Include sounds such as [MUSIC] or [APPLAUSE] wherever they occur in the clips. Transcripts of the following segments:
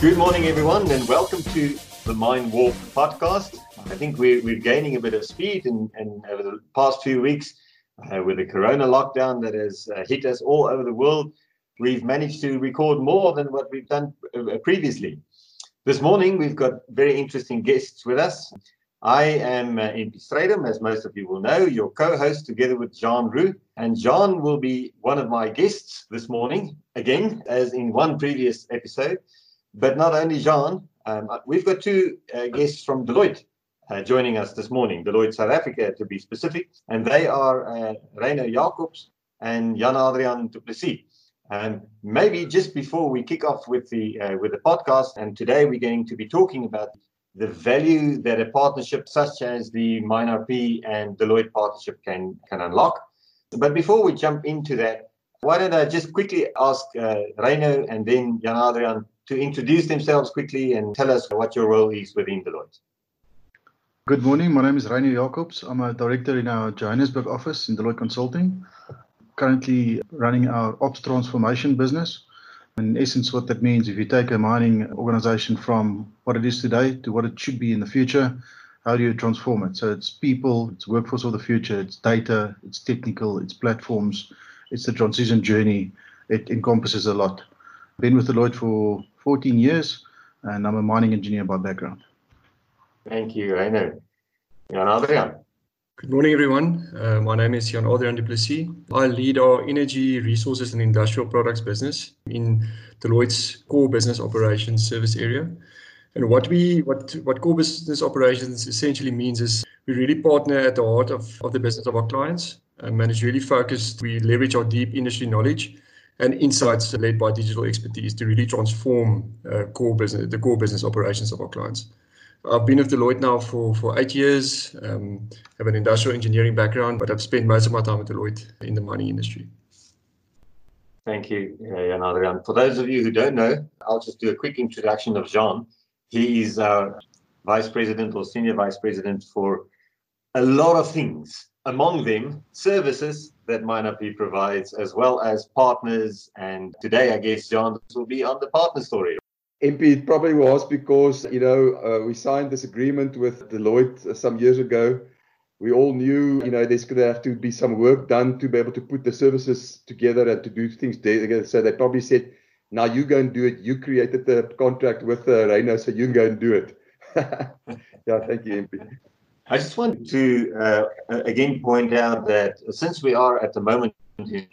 Good morning, everyone, and welcome to the Mind Walk podcast. I think we're, we're gaining a bit of speed, and, and over the past few weeks, uh, with the corona lockdown that has uh, hit us all over the world, we've managed to record more than what we've done uh, previously. This morning, we've got very interesting guests with us. I am uh, in Strydom, as most of you will know, your co host together with John Roux. And John will be one of my guests this morning, again, as in one previous episode. But not only Jean, um, we've got two uh, guests from Deloitte uh, joining us this morning, Deloitte South Africa to be specific, and they are uh, Reino Jacobs and Jan Adrian du Plessis. And maybe just before we kick off with the uh, with the podcast, and today we're going to be talking about the value that a partnership such as the MineRP and Deloitte partnership can can unlock. But before we jump into that, why don't I just quickly ask uh, Reino and then Jan Adrian to introduce themselves quickly and tell us what your role is within Deloitte. Good morning. My name is Reinier Jacobs. I'm a director in our Johannesburg office in Deloitte Consulting. Currently running our ops transformation business. In essence, what that means, if you take a mining organization from what it is today to what it should be in the future, how do you transform it? So it's people, it's workforce of the future, it's data, it's technical, it's platforms, it's the transition journey. It encompasses a lot. Been with Deloitte for 14 years, and I'm a mining engineer by background. Thank you, Reino. Jan Adrian. Good morning, everyone. Uh, my name is Jan Adrian du Plessis. I lead our energy, resources, and industrial products business in Deloitte's core business operations service area. And what we what what core business operations essentially means is we really partner at the heart of, of the business of our clients and it's really focused. We leverage our deep industry knowledge and insights led by digital expertise to really transform uh, core business, the core business operations of our clients. I've been with Deloitte now for, for eight years, um, have an industrial engineering background, but I've spent most of my time at Deloitte in the mining industry. Thank you, Jan Adrian. For those of you who don't know, I'll just do a quick introduction of Jean. He is our vice president or senior vice president for a lot of things among them services that MineRP provides, as well as partners. And today, I guess, John, will be on the partner story. MP, it probably was because, you know, uh, we signed this agreement with Deloitte some years ago. We all knew, you know, there's going to have to be some work done to be able to put the services together and to do things together. So they probably said, now you go and do it. You created the contract with uh, Reino, so you can go and do it. [LAUGHS] yeah, thank you, MP. I just want to uh, again point out that since we are at the moment here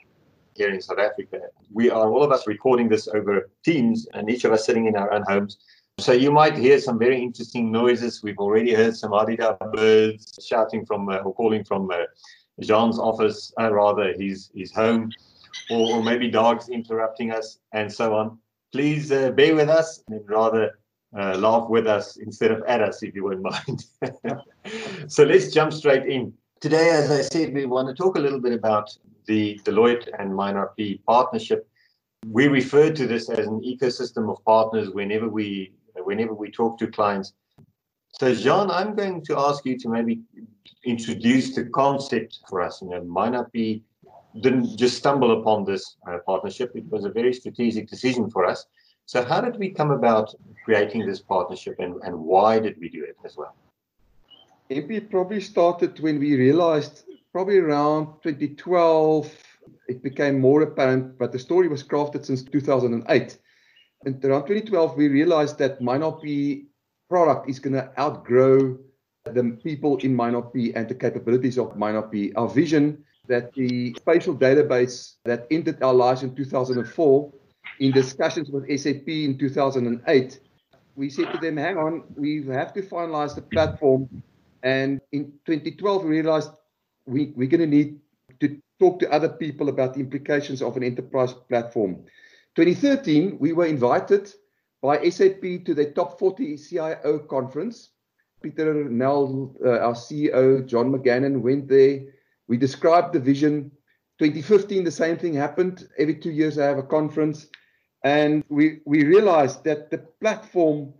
in South Africa, we are all of us recording this over Teams and each of us sitting in our own homes. So you might hear some very interesting noises. We've already heard some Hadeda birds shouting from uh, or calling from uh, Jean's office, uh, rather his his home, or, or, maybe dogs interrupting us and so on. Please uh, bear with us and rather uh, laugh with us instead of at us, if you wouldn't [LAUGHS] mind. so let's jump straight in. Today, as I said, we want to talk a little bit about the Deloitte and MineRP partnership. We refer to this as an ecosystem of partners whenever we whenever we talk to clients. So, Jean, I'm going to ask you to maybe introduce the concept for us. You know, MineRP didn't just stumble upon this uh, partnership; it was a very strategic decision for us. So, how did we come about creating this partnership and, and why did we do it as well? MP probably started when we realized, probably around 2012, it became more apparent, but the story was crafted since 2008. And around 2012, we realized that MineRP product is going to outgrow the people in MineRP and the capabilities of MineRP. Our vision that the spatial database that entered our lives in 2004 in discussions with SAP in 2008, we said to them, hang on, we have to finalize the platform. And in 2012, we realized we, we're going to need to talk to other people about the implications of an enterprise platform. 2013, we were invited by SAP to the top 40 CIO conference. Peter Nell, uh, our CEO, John McGannon went there. We described the vision. 2015, the same thing happened. Every two years, I have a conference. And we, we realized that the platform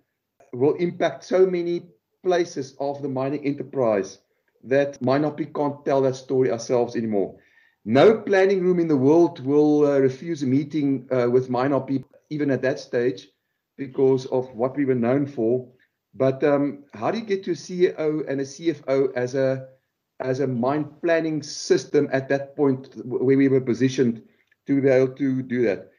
will impact so many places of the mining enterprise that MineRP can't tell that story ourselves anymore. No planning room in the world will uh, refuse a meeting uh, with MineRP, even at that stage. because of what we were known for. But um, how do you get to a CEO and a CFO as a as a mine planning system at that point where we were positioned to be able to do that?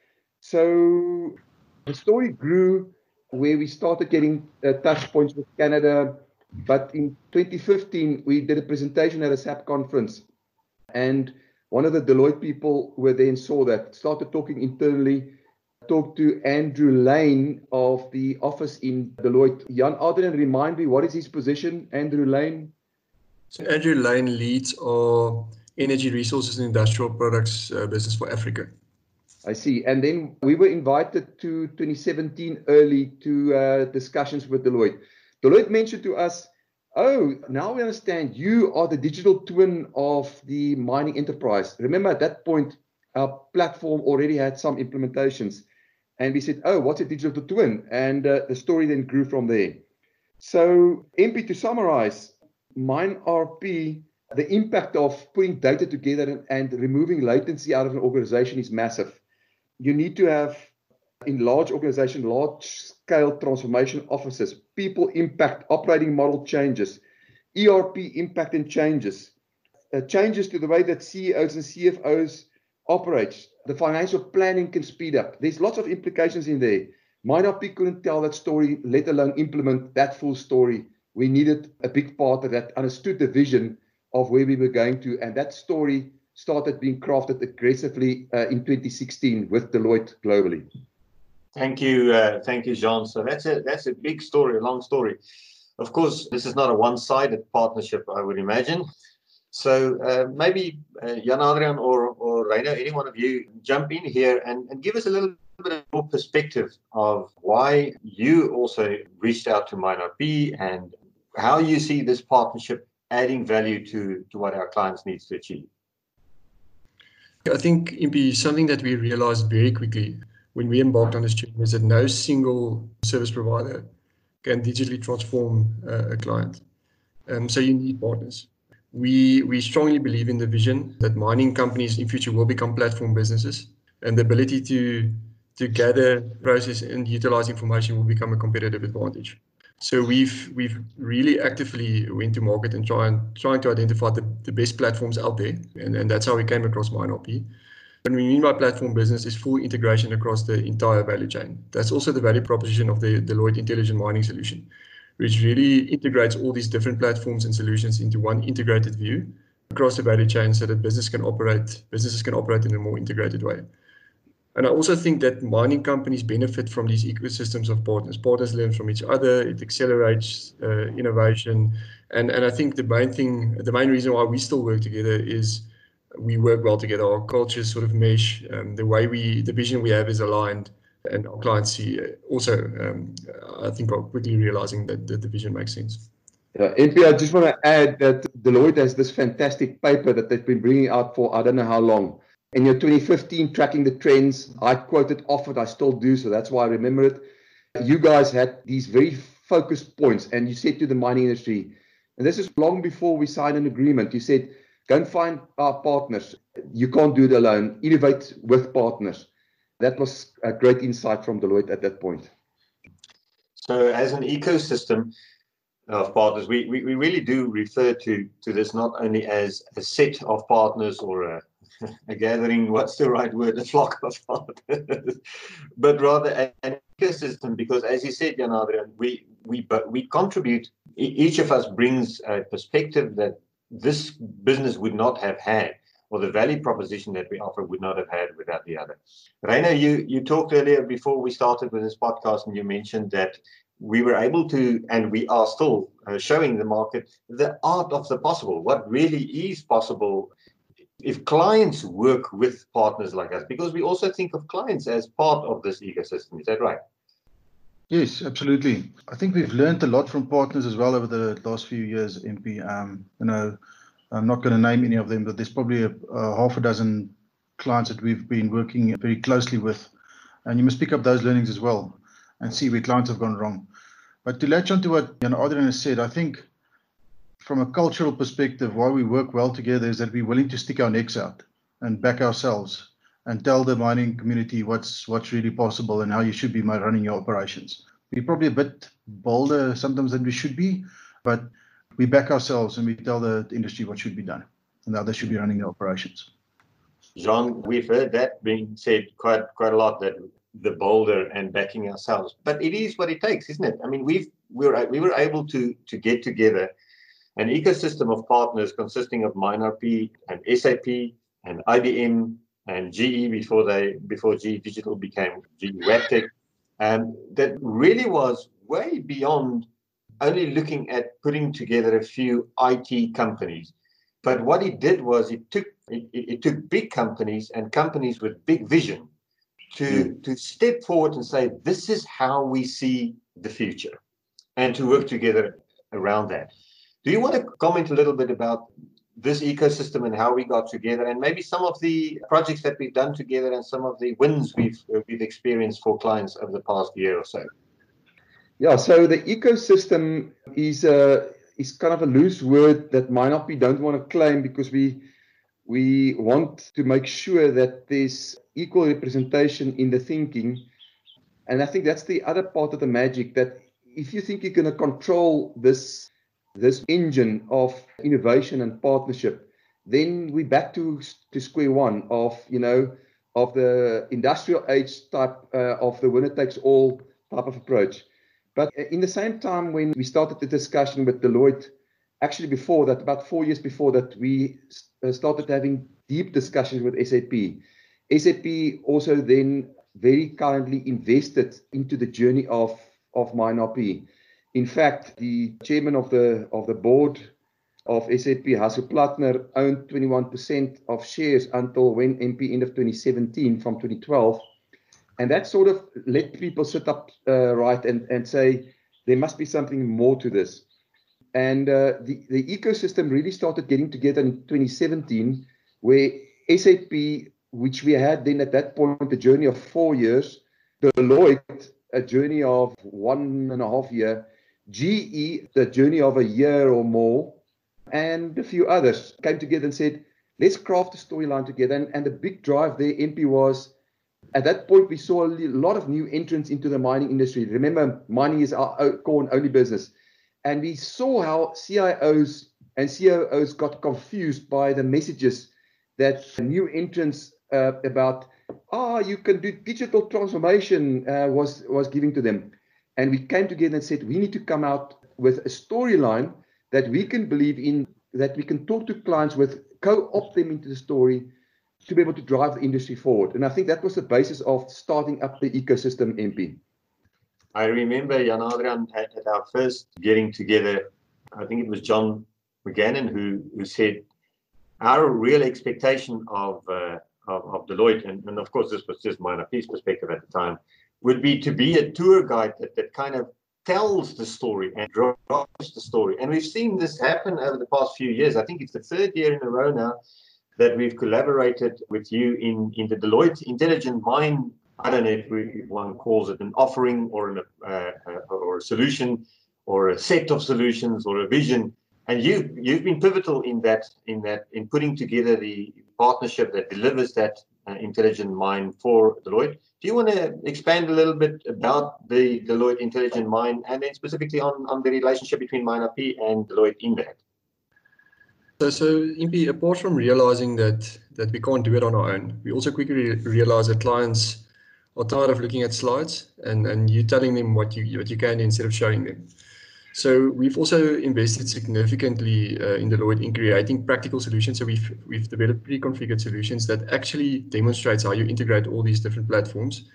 So the story grew where we started getting uh, touch points with Canada. But in 2015, we did a presentation at a SAP conference, and one of the Deloitte people who then saw that, started talking internally, talked to Andrew Lane of the office in Deloitte. Jan Adrian, remind me, what is his position, Andrew Lane? So Andrew Lane leads our energy resources and industrial products uh, business for Africa. I see. And then we were invited to 2017 early to uh, discussions with Deloitte. Deloitte mentioned to us, oh, now we understand you are the digital twin of the mining enterprise. Remember, at that point, our platform already had some implementations. And we said, oh, what's a digital twin? And uh, the story then grew from there. So, MP, to summarize, MineRP, the impact of putting data together and, and removing latency out of an organization is massive. You need to have in large organizations, large scale transformation offices, people impact, operating model changes, ERP impact and changes, uh, changes to the way that CEOs and CFOs operate. The financial planning can speed up. There's lots of implications in there. MineRP couldn't tell that story, let alone implement that full story. We needed a big partner that understood the vision of where we were going to, and that story started being crafted aggressively uh, in 2016 with Deloitte globally. Thank you, uh, thank you, Jean. So that's a that's a big story, a long story. Of course, this is not a one-sided partnership, I would imagine. So uh, maybe uh, Jan Adrian or or Rainer, any one of you, jump in here and, and give us a little bit of perspective of why you also reached out to MineRP and how you see this partnership adding value to to what our clients needs to achieve. I think Impy something that we realized very quickly when we embarked on this journey is that no single service provider can digitally transform uh, a client. Um, so you need partners. We we strongly believe in the vision that mining companies in future will become platform businesses, and the ability to to gather, process, and utilize information will become a competitive advantage. So we've we've really actively went to market and try and trying to identify the, the best platforms out there, and, and that's how we came across MineRP. What we mean by platform business is full integration across the entire value chain. That's also the value proposition of the Deloitte Intelligent Mining Solution, which really integrates all these different platforms and solutions into one integrated view across the value chain so that business can operate, businesses can operate in a more integrated way. And I also think that mining companies benefit from these ecosystems of partners. Partners learn from each other. It accelerates uh, innovation. And, and I think the main thing, the main reason why we still work together is we work well together. Our cultures sort of mesh. Um, the way we, the vision we have is aligned, and our clients see uh, also. Um, I think are quickly realizing that, that the vision makes sense. Yeah, MP, I just want to add that Deloitte has this fantastic paper that they've been bringing out for I don't know how long. In your 2015, tracking the trends, I quoted often, I still do, so that's why I remember it. You guys had these very focused points, and you said to the mining industry, and this is long before we signed an agreement. You said Go and find our partners. You can't do it alone. Innovate with partners. That was a great insight from Deloitte at that point. So, as an ecosystem of partners, we, we, we really do refer to, to this not only as a set of partners or a, a gathering, what's the right word, a flock of partners, [LAUGHS] but rather an ecosystem because, as you said, Jan Adrian, we, we, but we contribute, each of us brings a perspective that this business would not have had, or the value proposition that we offer would not have had without the other. Rainer, you, you talked earlier before we started with this podcast, and you mentioned that we were able to, and we are still uh, showing the market the art of the possible, what really is possible if clients work with partners like us, because we also think of clients as part of this ecosystem. Is that right? Yes, absolutely. I think we've learned a lot from partners as well over the last few years, MP. Um, you know, I'm not going to name any of them, but there's probably a, a half a dozen clients that we've been working very closely with. And you must pick up those learnings as well and see where clients have gone wrong. But to latch on to what Jan Adrian has said, I think from a cultural perspective, why we work well together is that we're willing to stick our necks out and back ourselves and tell the mining community what's what's really possible and how you should be running your operations. We're probably a bit bolder sometimes than we should be, but we back ourselves and we tell the industry what should be done and how they should be running their operations. Jean, we've heard that being said quite quite a lot that the bolder and backing ourselves. But it is what it takes, isn't it? I mean, we've we were we were able to to get together an ecosystem of partners consisting of MineRP and SAP and IBM and GE before they before GE Digital became GE Wabtec, and that really was way beyond only looking at putting together a few IT companies. But what it did was it took it, it took big companies and companies with big vision to mm. to step forward and say this is how we see the future and to work together around that do you want to comment a little bit about this ecosystem and how we got together and maybe some of the projects that we've done together and some of the wins we've we've experienced for clients over the past year or so yeah so the ecosystem is a is kind of a loose word that might not be don't want to claim because we we want to make sure that there's equal representation in the thinking. And I think that's the other part of the magic that if you think you're going to control this this engine of innovation and partnership, then we're back to to square one of you know of the industrial age type uh, of the winner takes all type of approach. But in the same time, when we started the discussion with Deloitte, actually before that, about four years before that, we uh, started having deep discussions with SAP. SAP also then very kindly invested into the journey of, of MineRP. In fact, the chairman of the of the board of SAP, Hasso Plattner, owned 21% of shares until when MP end of 2017 from 2012. And that sort of let people sit up uh, right and, and say, there must be something more to this. And uh, the, the ecosystem really started getting together in 2017, where SAP, which we had then at that point a journey of four years, Deloitte, a journey of one and a half year, GE, the journey of a year or more, and a few others came together and said, let's craft a storyline together. And, and the big drive there, MP, was at that point we saw a lot of new entrants into the mining industry. Remember, mining is our core and only business. And we saw how CIOs and COOs got confused by the messages that new entrants uh, about, ah, oh, you can do digital transformation uh, was, was giving to them. And we came together and said, we need to come out with a storyline that we can believe in, that we can talk to clients with, co opt them into the story to be able to drive the industry forward. And I think that was the basis of starting up the ecosystem MP. I remember Jan Adrian at, at, our first getting together, I think it was John McGannon who, who said, our real expectation of, uh, of, of, Deloitte, and, and of course this was just my piece perspective at the time, would be to be a tour guide that, that kind of tells the story and drives the story. And we've seen this happen over the past few years. I think it's the third year in a row now that we've collaborated with you in, in the Deloitte Intelligent Mine. I don't know if, we, one calls it an offering or an, uh, uh, or a solution or a set of solutions or a vision. And you you've been pivotal in that in that in putting together the partnership that delivers that uh, intelligent mine for Deloitte. Do you want to expand a little bit about the Deloitte Intelligent Mine and then specifically on, on the relationship between MineRP and Deloitte in? So, so apart from realizing that that we can't do it on our own, we also quickly realized that clients are tired of looking at slides and, and you telling them what you what you can instead of showing them. So we've also invested significantly uh, in Deloitte in creating practical solutions. So we've we've developed pre-configured solutions that actually demonstrates how you integrate all these different platforms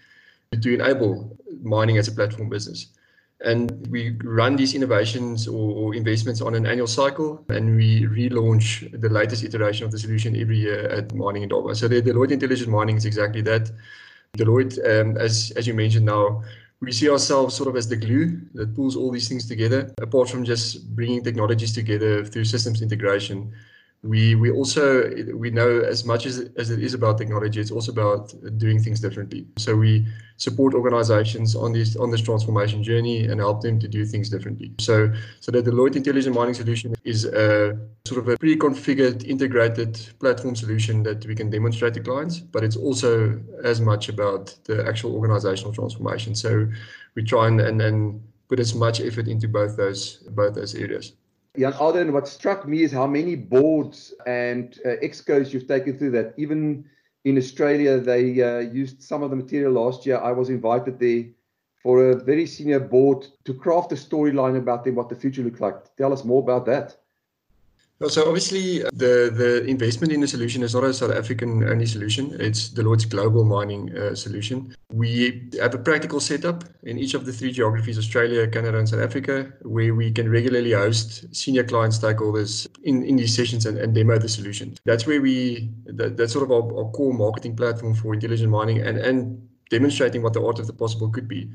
to enable mining as a platform business. And we run these innovations or, or, investments on an annual cycle, and we relaunch the latest iteration of the solution every year at Mining Indaba. So the Deloitte Intelligent Mining is exactly that. Deloitte, um, as, as you mentioned now, we see ourselves sort of as the glue that pulls all these things together. Apart from just bringing technologies together through systems integration, we we also we know as much as, as it is about technology it's also about doing things differently. So we support organizations on this on this transformation journey and help them to do things differently. So so the deloitte intelligent mining solution is a sort of a pre-configured integrated platform solution that we can demonstrate to clients but it's also as much about the actual organizational transformation. So we try and and, and put as much effort into both those both those areas Jan Adrian, what struck me is how many boards and uh, excos you've taken through that. Even in Australia, they uh, used some of the material last year. I was invited there for a very senior board to craft a storyline about them, what the future looked like. Tell us more about that. So obviously, the the investment in the solution is not a South African only solution. It's Deloitte's global mining uh, solution. We have a practical setup in each of the three geographies: Australia, Canada, and South Africa, where we can regularly host senior client stakeholders in, in these sessions and, and demo the solution. That's where we that, that's sort of our, our core marketing platform for intelligent mining and and demonstrating what the art of the possible could be.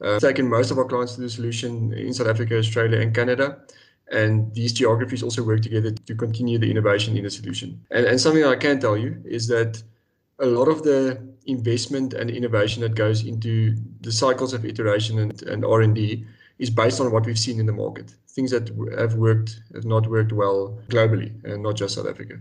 Uh, most of our clients to the solution in South Africa, Australia, and Canada and these geographies also work together to continue the innovation in the solution. And, and something I can tell you is that a lot of the investment and innovation that goes into the cycles of iteration and, and R&D is based on what we've seen in the market. Things that have worked, have not worked well globally, and not just South Africa.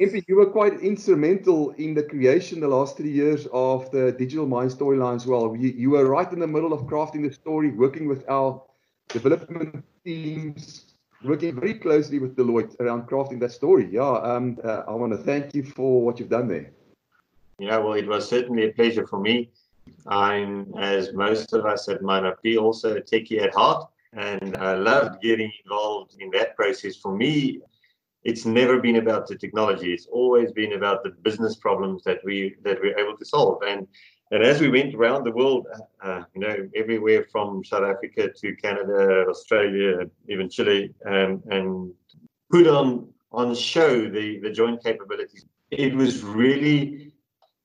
Impie, you were quite instrumental in the creation the last three years of the digital mine storyline as well. You, you were right in the middle of crafting the story, working with our development teams, working very closely with Deloitte around crafting that story. Yeah, um, uh, I want to thank you for what you've done there. Yeah, well, it was certainly a pleasure for me. I'm, as most of us at MineRP, also a techie at heart, and I loved getting involved in that process. For me, it's never been about the technology; it's always been about the business problems that we that we're able to solve. And and as we went around the world, uh, you know, everywhere from South Africa to Canada, Australia, even Chile, um, and put on on show the the joint capabilities, it was really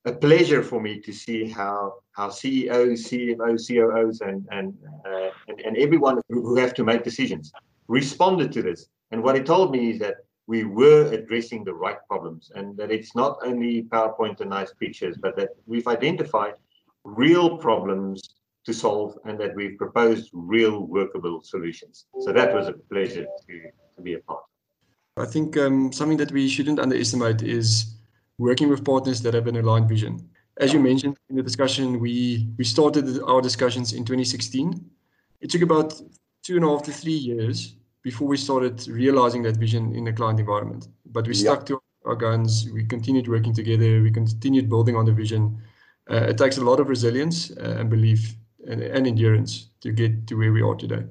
a pleasure for me to see how how CEOs, CFOs, COOs, and and, uh, and and everyone who have to make decisions responded to this. And what it told me is that we were addressing the right problems and that it's not only PowerPoint and nice pictures, but that we've identified real problems to solve and that we've proposed real workable solutions. So that was a pleasure to, to be a part. I think um, something that we shouldn't underestimate is working with partners that have an aligned vision. As you mentioned in the discussion, we, we started our discussions in 2016. It took about two and a half to three years before we started realizing that vision in the client environment. But we stuck to our guns. We continued working together. We continued building on the vision. Uh, it takes a lot of resilience uh, and belief and, and, endurance to get to where we are today.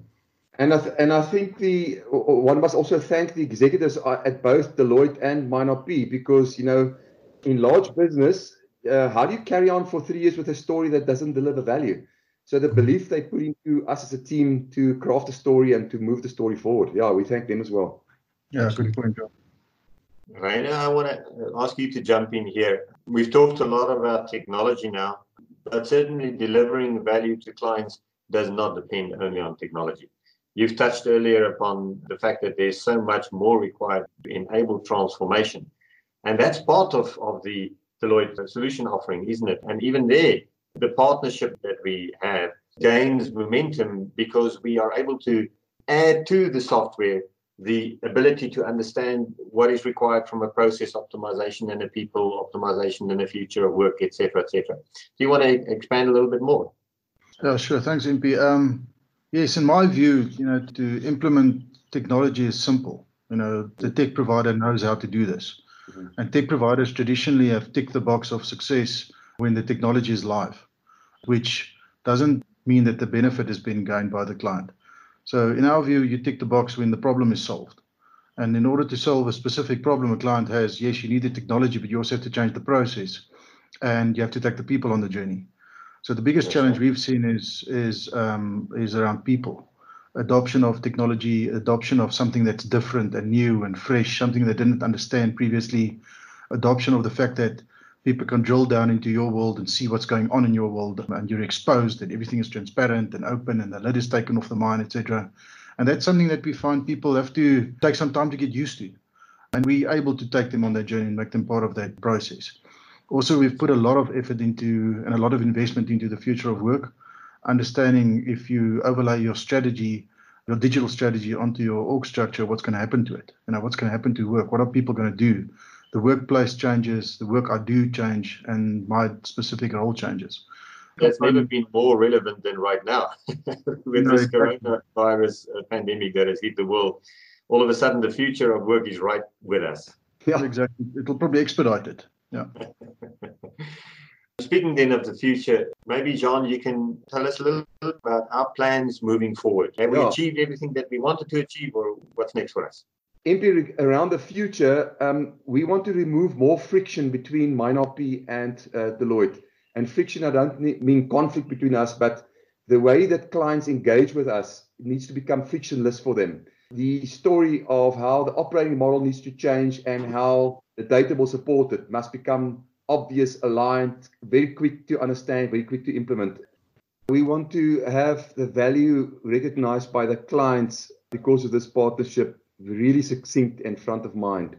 And I, th- and I think the one must also thank the executives at both Deloitte and MineRP because you know in large business, uh, how do you carry on for three years with a story that doesn't deliver value? So the mhm. belief they put into us as a team to craft a story and to move the story forward. Yeah, we thank them as well. Yeah, good point, John. Rainer, I want to ask you to jump in here. We've talked a lot about technology now, but certainly delivering value to clients does not depend only on technology. You've touched earlier upon the fact that there's so much more required to enable transformation. And that's part of, of the Deloitte solution offering, isn't it? And even there, the partnership that we have gains momentum because we are able to add to the software the ability to understand what is required from a process optimization and a people optimization in the future of work, etc., etc. Do you want to expand a little bit more? Yeah, sure. Thanks, Impie. Um, yes, in my view, you know, to implement technology is simple. You know, the tech provider knows how to do this, mm-hmm. and tech providers traditionally have ticked the box of success when the technology is live, which doesn't mean that the benefit has been gained by the client. So in our view, you tick the box when the problem is solved. And in order to solve a specific problem a client has, yes, you need the technology, but you also have to change the process, and you have to take the people on the journey. So the biggest challenge we've seen is is um, is around people, adoption of technology, adoption of something that's different and new and fresh, something they didn't understand previously, adoption of the fact that people can drill down into your world and see what's going on in your world and you're exposed and everything is transparent and open and the lid is taken off the mine etc and that's something that we find people have to take some time to get used to and we're able to take them on that journey and make them part of that process. Also, we've put a lot of effort into and a lot of investment into the future of work, understanding if you overlay your strategy, your digital strategy onto your org structure, what's going to happen to it? You know, what's going to happen to work? What are people going to do? The workplace changes, the work I do change, and my specific role changes. That's never been more relevant than right now [LAUGHS] with no, this exactly. coronavirus uh, pandemic that has hit the world. All of a sudden, the future of work is right with us. Yeah, exactly. It'll probably expedite it. Yeah. [LAUGHS] Speaking then of the future, maybe John, you can tell us a little bit about our plans moving forward. Have yeah. we achieved everything that we wanted to achieve, or what's next for us? MP, around the future, um, we want to remove more friction between MineRP and uh, Deloitte. And friction, I don't mean conflict between us, but the way that clients engage with us needs to become frictionless for them. The story of how the operating model needs to change and how the data will support it must become obvious, aligned, very quick to understand, very quick to implement. We want to have the value recognized by the clients because of this partnership really succinct and front of mind.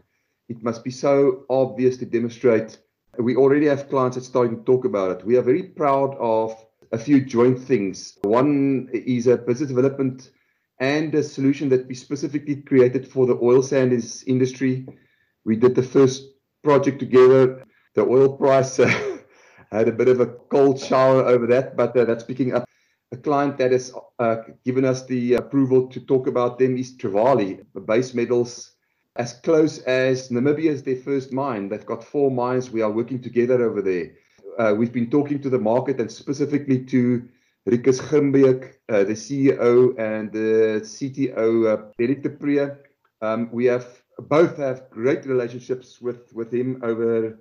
It must be so obvious to demonstrate. We already have clients that starting to talk about it. We are very proud of a few joint things. One is a business development and a solution that we specifically created for the oil sands industry. We did the first project together the oil price uh, [LAUGHS] had a bit of a cold shower over that, but uh, that's picking up. A client that has uh, given us the approval to talk about them is Trevali, base metals, as close as Namibia is their first mine. They've got four mines. We are working together over there. Uh, we've been talking to the market and specifically to Ricus Grimbeek, uh, the CEO and the CTO, uh, Derek de Um, we have both have great relationships with, with him over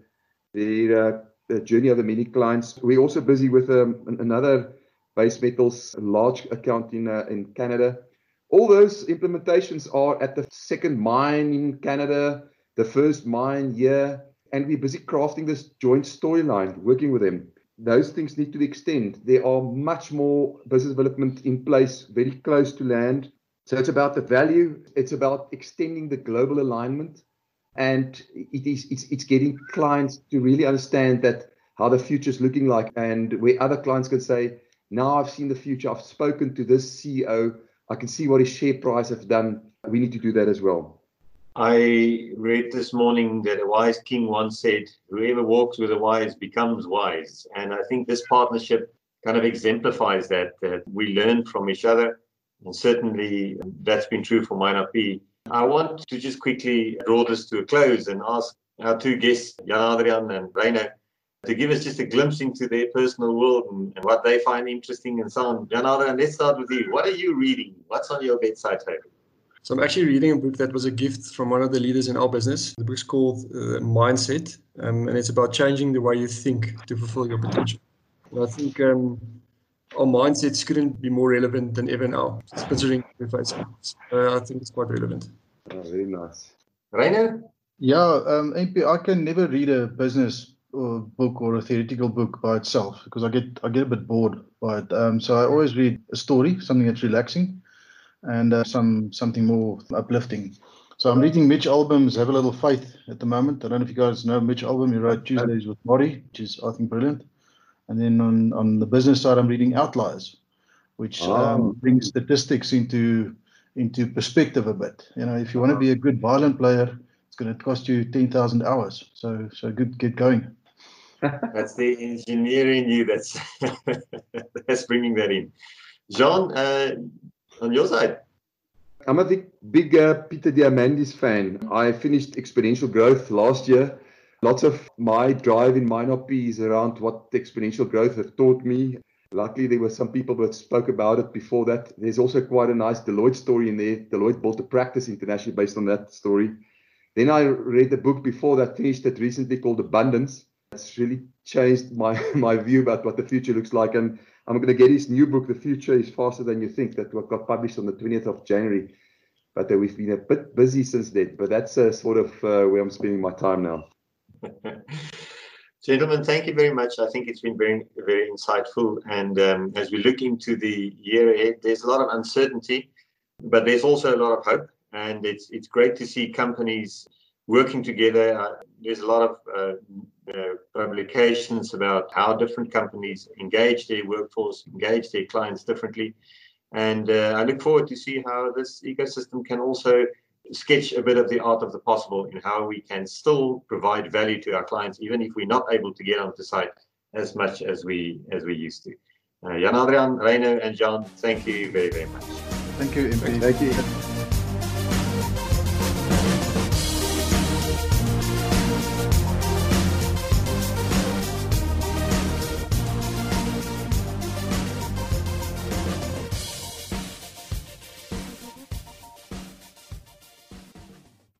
the, uh, the journey of the many clients. We're also busy with um, another base metals large account in uh, in Canada. All those implementations are at the second mine in Canada, the first mine here, and we're busy crafting this joint storyline, working with them. Those things need to extend. There are much more business development in place, very close to land. So it's about the value. It's about extending the global alignment and it is it's, it's getting clients to really understand that how the future is looking like and where other clients can say now i've seen the future. I've spoken to this ceo i can see what his share price has done. We need to do that as well. I read this morning that a wise king once said whoever walks with the wise becomes wise. And i think this partnership kind of exemplifies that that we learn from each other. And certainly that's been true for MineRP I want to just quickly draw this to a close and ask our two guests, Jan Adrian and Rainer, to give us just a glimpse into their personal world and, and what they find interesting and so on. Jan Adrian, let's start with you. What are you reading? What's on your bedside table? So I'm actually reading a book that was a gift from one of the leaders in our business. The book's called uh, Mindset, um, and it's about changing the way you think to fulfill your potential. And I think um, our mindsets couldn't be more relevant than ever now, considering the face. Uh, I think it's quite relevant. Oh, very nice. Rainer? Yeah, um, MP, I can never read a business or book or a theoretical book by itself because I get I get a bit bored by it. Um, so I always read a story, something that's relaxing, and uh, some something more uplifting. So I'm reading Mitch Albom's Have a Little Faith at the moment. I don't know if you guys know Mitch Albom. He wrote Tuesdays with Morrie, which is I think brilliant. And then on, on the business side, I'm reading Outliers, which oh. um, brings statistics into into perspective a bit. You know, if you want to be a good violin player, it's going to cost you ten thousand hours. So so good, get going. That's the engineer in you that's [LAUGHS] that's bringing that in. Jean, uh, on your side. I'm a big, big uh, Peter Diamandis fan. I finished Exponential Growth last year Lots of my drive in MineRP is around what exponential growth have taught me. Luckily, there were some people that spoke about it before that. There's also quite a nice Deloitte story in there. Deloitte built a practice internationally based on that story. Then I read the book before that, finished it recently called Abundance. It's really changed my, [LAUGHS] my view about what the future looks like. And I'm going to get his new book, The Future is Faster Than You Think, that got published on the 20th of January. But uh, we've been a bit busy since then. But that's uh, sort of uh, where I'm spending my time now. [LAUGHS] Gentlemen, thank you very much. I think it's been very, very insightful. And um, as we look into the year ahead, there's a lot of uncertainty, but there's also a lot of hope. And it's it's great to see companies working together. Uh, there's a lot of uh, uh, publications about how different companies engage their workforce, engage their clients differently. And uh, I look forward to see how this ecosystem can also sketch a bit of the art of the possible in how we can still provide value to our clients, even if we're not able to get onto site as much as we as we used to. Uh, Jan Adrian, Reino, and John, thank you very, very much. Thank you, MP. Thank you.